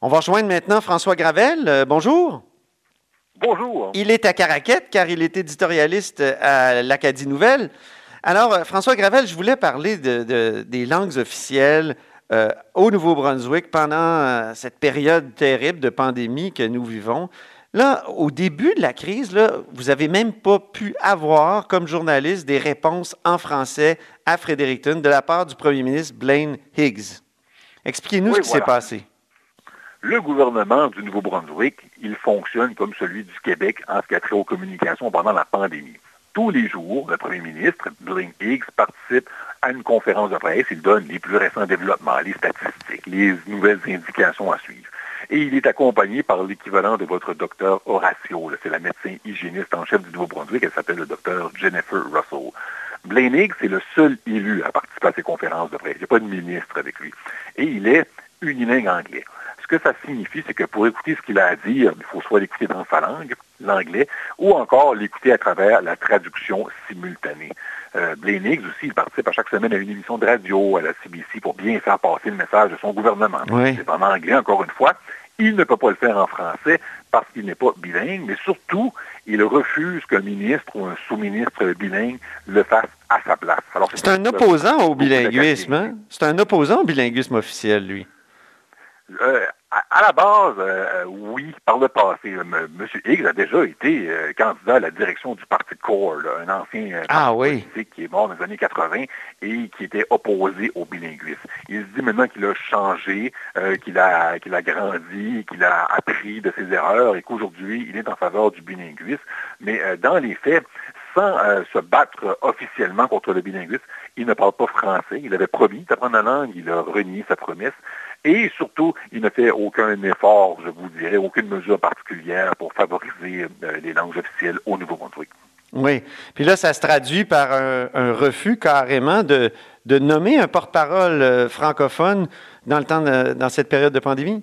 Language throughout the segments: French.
On va rejoindre maintenant François Gravel. Euh, bonjour. Bonjour. Il est à Caraquette car il est éditorialiste à l'Acadie Nouvelle. Alors, euh, François Gravel, je voulais parler de- de- des langues officielles euh, au Nouveau-Brunswick pendant euh, cette période terrible de pandémie que nous vivons. Là, au début de la crise, là, vous n'avez même pas pu avoir, comme journaliste, des réponses en français à Fredericton de la part du premier ministre Blaine Higgs. Expliquez-nous Oui, ce qui voilà. s'est passé. Le gouvernement du Nouveau-Brunswick, il fonctionne comme celui du Québec en ce qui a trait aux communications pendant la pandémie. Tous les jours, le premier ministre, Blaine Higgs, participe à une conférence de presse. Il donne les plus récents développements, les statistiques, les nouvelles indications à suivre. Et il est accompagné par l'équivalent de votre docteur Horacio. là. C'est la médecin hygiéniste en chef du Nouveau-Brunswick. Elle s'appelle le docteur Jennifer Russell. Blaine Higgs, c'est le seul élu à participer à ces conférences de presse. Il n'y a pas de ministre avec lui. Et il est unilingue anglais. Ce que ça signifie, c'est que pour écouter ce qu'il a à dire, il faut soit l'écouter dans sa langue, l'anglais, ou encore l'écouter à travers la traduction simultanée. Euh, Blaine Higgs aussi, il participe à chaque semaine à une émission de radio à la CBC pour bien faire passer le message de son gouvernement. Oui. C'est en anglais, encore une fois. Il ne peut pas le faire en français parce qu'il n'est pas bilingue, mais surtout, il refuse qu'un ministre ou un sous-ministre bilingue le fasse à sa place. C'est un opposant au bilinguisme. hein? C'est un opposant au bilinguisme officiel, lui. Euh, à, à la base, euh, oui, par le passé. euh, M. Higgs a déjà été euh, candidat à la direction du Parti Core, là, un ancien euh, Ah oui. politique qui est mort dans les années 80 et qui était opposé au bilinguisme. Il se dit maintenant qu'il a changé, qu'il a, qu'il a grandi, qu'il a appris de ses erreurs et qu'aujourd'hui, il est en faveur du bilinguisme. Mais dans les faits, sans se battre officiellement contre le bilinguisme, il ne parle pas français. Il avait promis d'apprendre la langue, il a renié sa promesse. Et surtout, il ne fait aucun effort, je vous dirais, aucune mesure particulière pour favoriser euh, les langues officielles au Nouveau-Brunswick. Oui. Puis là, ça se traduit par un, refus carrément de, de nommer un porte-parole euh, francophone dans, le temps de- dans cette période de pandémie?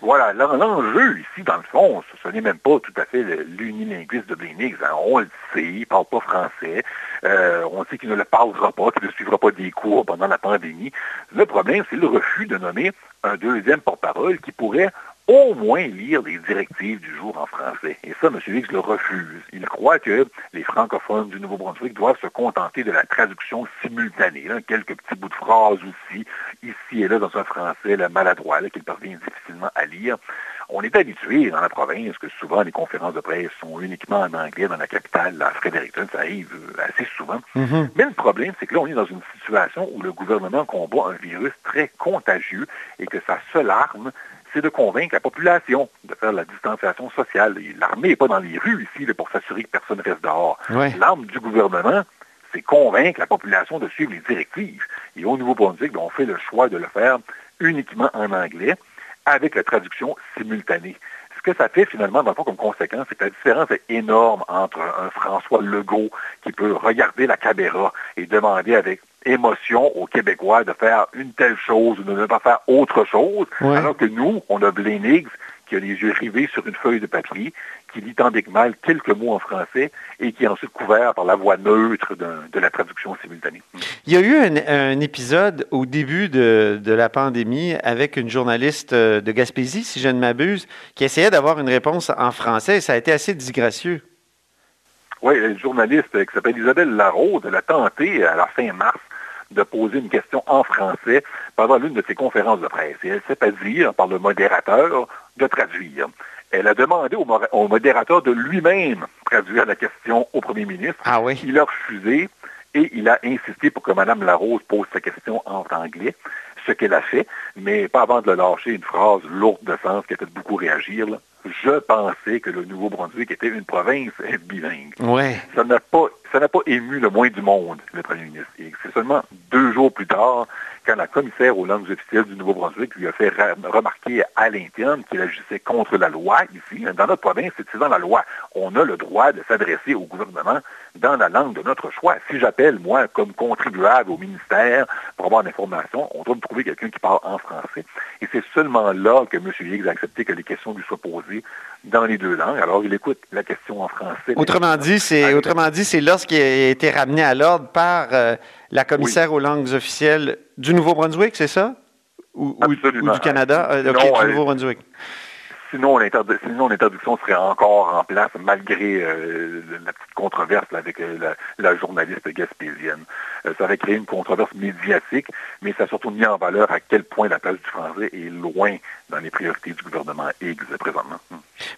Voilà, l'en- l'enjeu ici, dans le fond, ce, n'est même pas tout à fait l'unilinguisme de Higgs. hein. On le sait, il ne parle pas français. Euh, on sait qu'il ne le parlera pas, qu'il ne suivra pas des cours pendant la pandémie. Le problème, c'est le refus de nommer un deuxième porte-parole qui pourrait au moins lire les directives du jour en français. Et ça, M. Higgs le refuse. Il croit que les francophones du Nouveau-Brunswick doivent se contenter de la traduction simultanée. là. quelques petits bouts de phrases aussi, ici et là, dans un français là, maladroit, qu'il parvient difficilement à lire. On est habitué dans la province que souvent les conférences de presse sont uniquement en anglais dans la capitale, à Fredericton, ça arrive euh, assez souvent. Mais le problème, c'est que là, on est dans une situation où le gouvernement combat un virus très contagieux et que sa seule arme, c'est de convaincre la population de faire la distanciation sociale. L'armée n'est pas dans les rues ici là, pour s'assurer que personne reste dehors. Ouais. L'arme du gouvernement, c'est convaincre la population de suivre les directives. Et au Nouveau-Brunswick, ben, on fait le choix de le faire uniquement en anglais avec la traduction simultanée. Ce que ça fait finalement, dans le fond, comme conséquence, c'est que la différence est énorme entre un François Legault qui peut regarder la caméra et demander avec émotion aux Québécois de faire une telle chose ou de ne pas faire autre chose, Ouais. alors que nous, on a Blaine Higgs qui a les yeux rivés sur une feuille de papier, qui lit tant bien que mal quelques mots en français et qui est ensuite couvert par la voix neutre de la traduction simultanée. Il y a eu un, un épisode au début de, de la pandémie avec une journaliste euh, de Gaspésie, si je ne m'abuse, qui essayait d'avoir une réponse en français et ça a été assez disgracieux. Oui, une journaliste qui s'appelle Isabelle Larose, elle a tenté à la fin mars de poser une question en français pendant l'une de ses conférences de presse. Et elle s'est pas dire par le modérateur de traduire. Elle a demandé au, mo- au modérateur de lui-même traduire la question au premier ministre. Ah oui? Il a refusé et il a insisté pour que Mme Larose pose sa question en anglais, ce qu'elle a fait, mais pas avant de le lâcher une phrase lourde de sens qui a fait beaucoup réagir. là. Je pensais que le Nouveau-Brunswick était une province bilingue. Ouais. Ça n'a pas, ça n'a pas ému le moins du monde, le premier ministre. Et c'est seulement deux jours plus tard, quand la commissaire aux langues officielles du Nouveau-Brunswick lui a fait remarquer à l'interne qu'il agissait contre la loi ici. Dans notre province, c'est dans la loi. On a le droit de s'adresser au gouvernement dans la langue de notre choix. Si j'appelle, moi, comme contribuable au ministère pour avoir l'information, on doit me trouver quelqu'un qui parle en français. Et c'est seulement là que M. Higgs a accepté que les questions lui soient posées dans les deux langues. Alors, il écoute la question en français. Autrement dit, c'est autrement dit, c'est lorsqu'il a été ramené à l'ordre par euh, la commissaire aux langues officielles du Nouveau-Brunswick, c'est ça? Ou, du Canada? Euh, du euh, Nouveau-Brunswick. Sinon, l'interdiction serait encore en place malgré euh, la petite controverse avec la, journaliste gaspésienne. ça aurait créé une controverse médiatique, mais ça a surtout mis en valeur à quel point la place du français est loin dans les priorités du gouvernement Higgs présentement.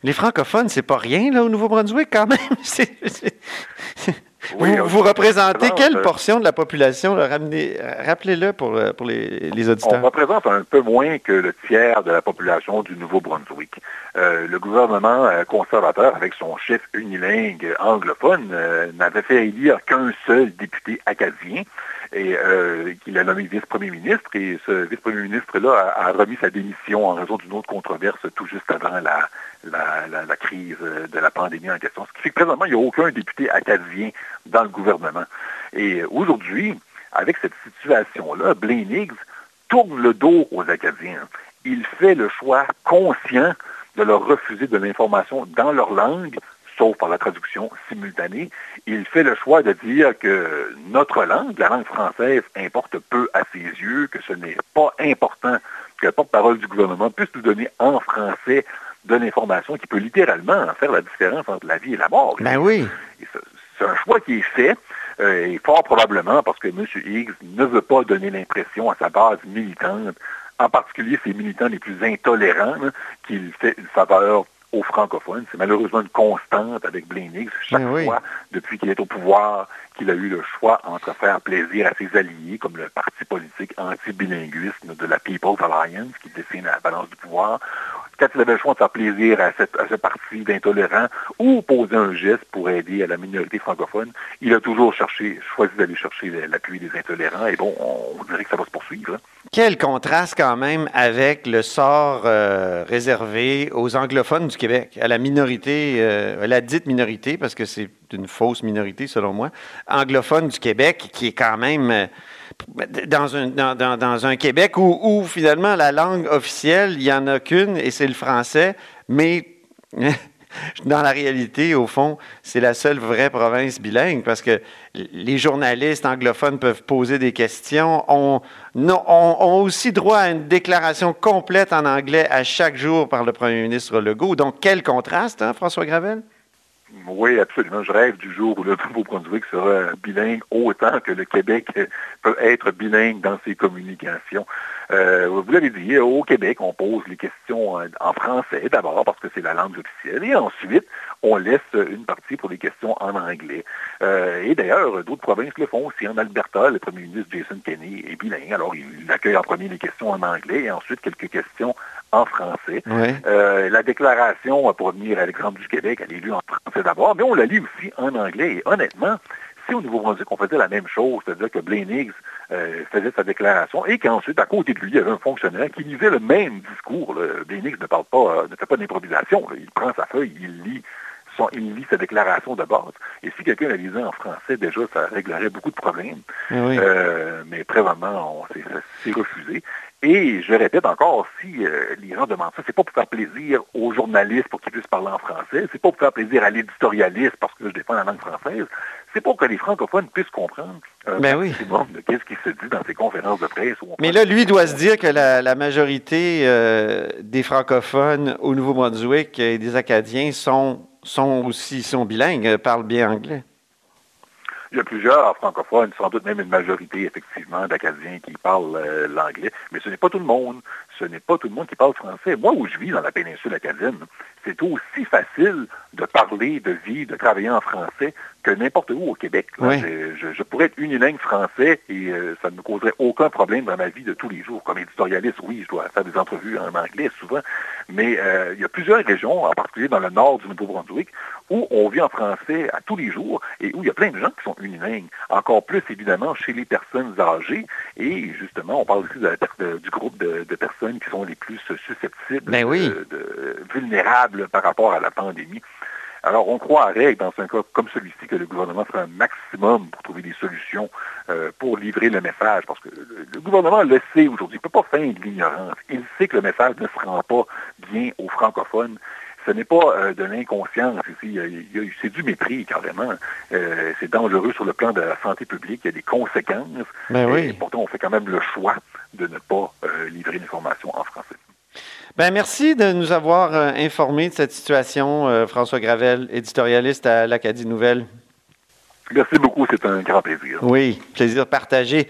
Les francophones, c'est pas rien là au Nouveau-Brunswick quand même. vous, représentez quelle portion de la population? Rappelez-le pour, euh, pour les, les, auditeurs. On représente un peu moins que le tiers de la population du Nouveau-Brunswick. Euh, le gouvernement euh, conservateur, avec son chef unilingue anglophone, n'avait fait élire qu'un seul député acadien et qu'il a nommé vice-premier ministre. Et ce vice-premier ministre-là a, remis sa démission en raison d'une autre controverse tout juste avant la, la, crise de la pandémie en question. Ce qui fait que présentement, il n'y a aucun député acadien dans le gouvernement. Et aujourd'hui, avec cette situation-là, Blaine Higgs tourne le dos aux Acadiens. Il fait le choix conscient de leur refuser de l'information dans leur langue, sauf par la traduction simultanée. Il fait le choix de dire que notre langue, la langue française, importe peu à ses yeux, que ce n'est pas important que le porte-parole du gouvernement puisse nous donner en français de l'information qui peut littéralement faire la différence entre la vie et la mort. Ben oui. C'est un choix qui est fait, euh, et fort probablement parce que M. Higgs ne veut pas donner l'impression à sa base militante, en particulier ses militants les plus intolérants, qu'il fait une faveur aux francophones. C'est malheureusement une constante avec Higgs. Chaque fois, depuis qu'il est au pouvoir, qu'il a eu le choix entre faire plaisir à ses alliés, comme le parti politique anti-bilinguisme de la People's Alliance, qui dessine la balance du pouvoir, quand il avait le choix de faire plaisir à, cette, à ce parti d'intolérants ou poser un geste pour aider à la minorité francophone, il a toujours cherché, choisi d'aller chercher l'appui des intolérants. Et bon, on, dirait que ça va se poursuivre. Hein. Quel contraste quand même avec le sort euh, réservé aux anglophones du Québec, à la minorité, euh, à la dite minorité, parce que c'est une fausse minorité selon moi, anglophone du Québec, qui est quand même euh, dans un, dans, un Québec où, finalement la langue officielle, il n'y en a qu'une et c'est le français, mais dans la réalité, au fond, c'est la seule vraie province bilingue parce que les journalistes anglophones peuvent poser des questions, ont, ont aussi droit à une déclaration complète en anglais à chaque jour par le premier ministre Legault. Donc, quel contraste, hein, François Gravel? Oui, absolument. Je rêve du jour où le Nouveau-Brunswick sera bilingue autant que le Québec peut être bilingue dans ses communications. Euh, vous l'avez dit, au Québec, on pose les questions en français d'abord parce que c'est la langue officielle et ensuite, on laisse une partie pour les questions en anglais. Euh, et d'ailleurs, d'autres provinces le font aussi. En Alberta, le premier ministre Jason Kenney est bilingue. Alors, il accueille en premier les questions en anglais et ensuite quelques questions en français. Euh, la déclaration, pour revenir à l'exemple du Québec, elle est lue en français d'abord, mais on la lit aussi en anglais. Et honnêtement, si au Nouveau-Brunswick, on faisait la même chose, c'est-à-dire que Blaine Higgs euh, faisait sa déclaration et qu'ensuite, à côté de lui, il y avait un fonctionnaire qui lisait le même discours. Là. Blaine Higgs ne parle pas, euh, ne fait pas d'improvisation. Il prend sa feuille, il lit son, il lit sa déclaration de base. Et si quelqu'un la lisait en français, déjà, ça réglerait beaucoup de problèmes. mais présentement, c'est refusé. Et je répète encore, si euh, les gens demandent ça, c'est pas pour faire plaisir aux journalistes pour qu'ils puissent parler en français, c'est pas pour faire plaisir à l'éditorialiste parce que je défends la langue française, c'est pour que les francophones puissent comprendre un ben maximum de qu'est-ce qui se dit dans ces conférences de presse. Mais là, lui doit se dire que la, majorité euh, des francophones au Nouveau-Brunswick et des Acadiens sont, sont aussi sont bilingues, euh, parlent bien anglais. Il y a plusieurs francophones, sans doute même une majorité, effectivement, d'Acadiens qui parlent euh, l'anglais, mais ce n'est pas tout le monde. ce n'est pas tout le monde qui parle français. Moi, où je vis dans la péninsule acadienne, c'est aussi facile de parler, de vivre, de travailler en français que n'importe où au Québec. Je, pourrais être unilingue français et euh, ça ne me causerait aucun problème dans ma vie de tous les jours. Comme éditorialiste, oui, je dois faire des entrevues en anglais souvent, mais euh, il y a plusieurs régions, en particulier dans le nord du Nouveau-Brunswick, où on vit en français à tous les jours et où il y a plein de gens qui sont unilingues. Encore plus, évidemment, chez les personnes âgées. Et justement, on parle aussi du groupe de, personnes qui sont les plus susceptibles, ben de, vulnérables par rapport à la pandémie. Alors, on croirait, dans un cas comme celui-ci, que le gouvernement ferait un maximum pour trouver des solutions euh, pour livrer le message, parce que le, gouvernement le sait aujourd'hui, il ne peut pas de l'ignorance. Il sait que le message ne se rend pas bien aux francophones. Ce n'est pas euh, de l'inconscience ici, c'est du mépris carrément. Euh, c'est dangereux sur le plan de la santé publique, il y a des conséquences. Ben et pourtant, on fait quand même le choix de ne pas livrer l'information en français. Ben, merci de nous avoir euh, informés de cette situation, euh, François Gravel, éditorialiste à l'Acadie Nouvelle. Merci beaucoup, c'est un grand plaisir. Oui, plaisir partagé.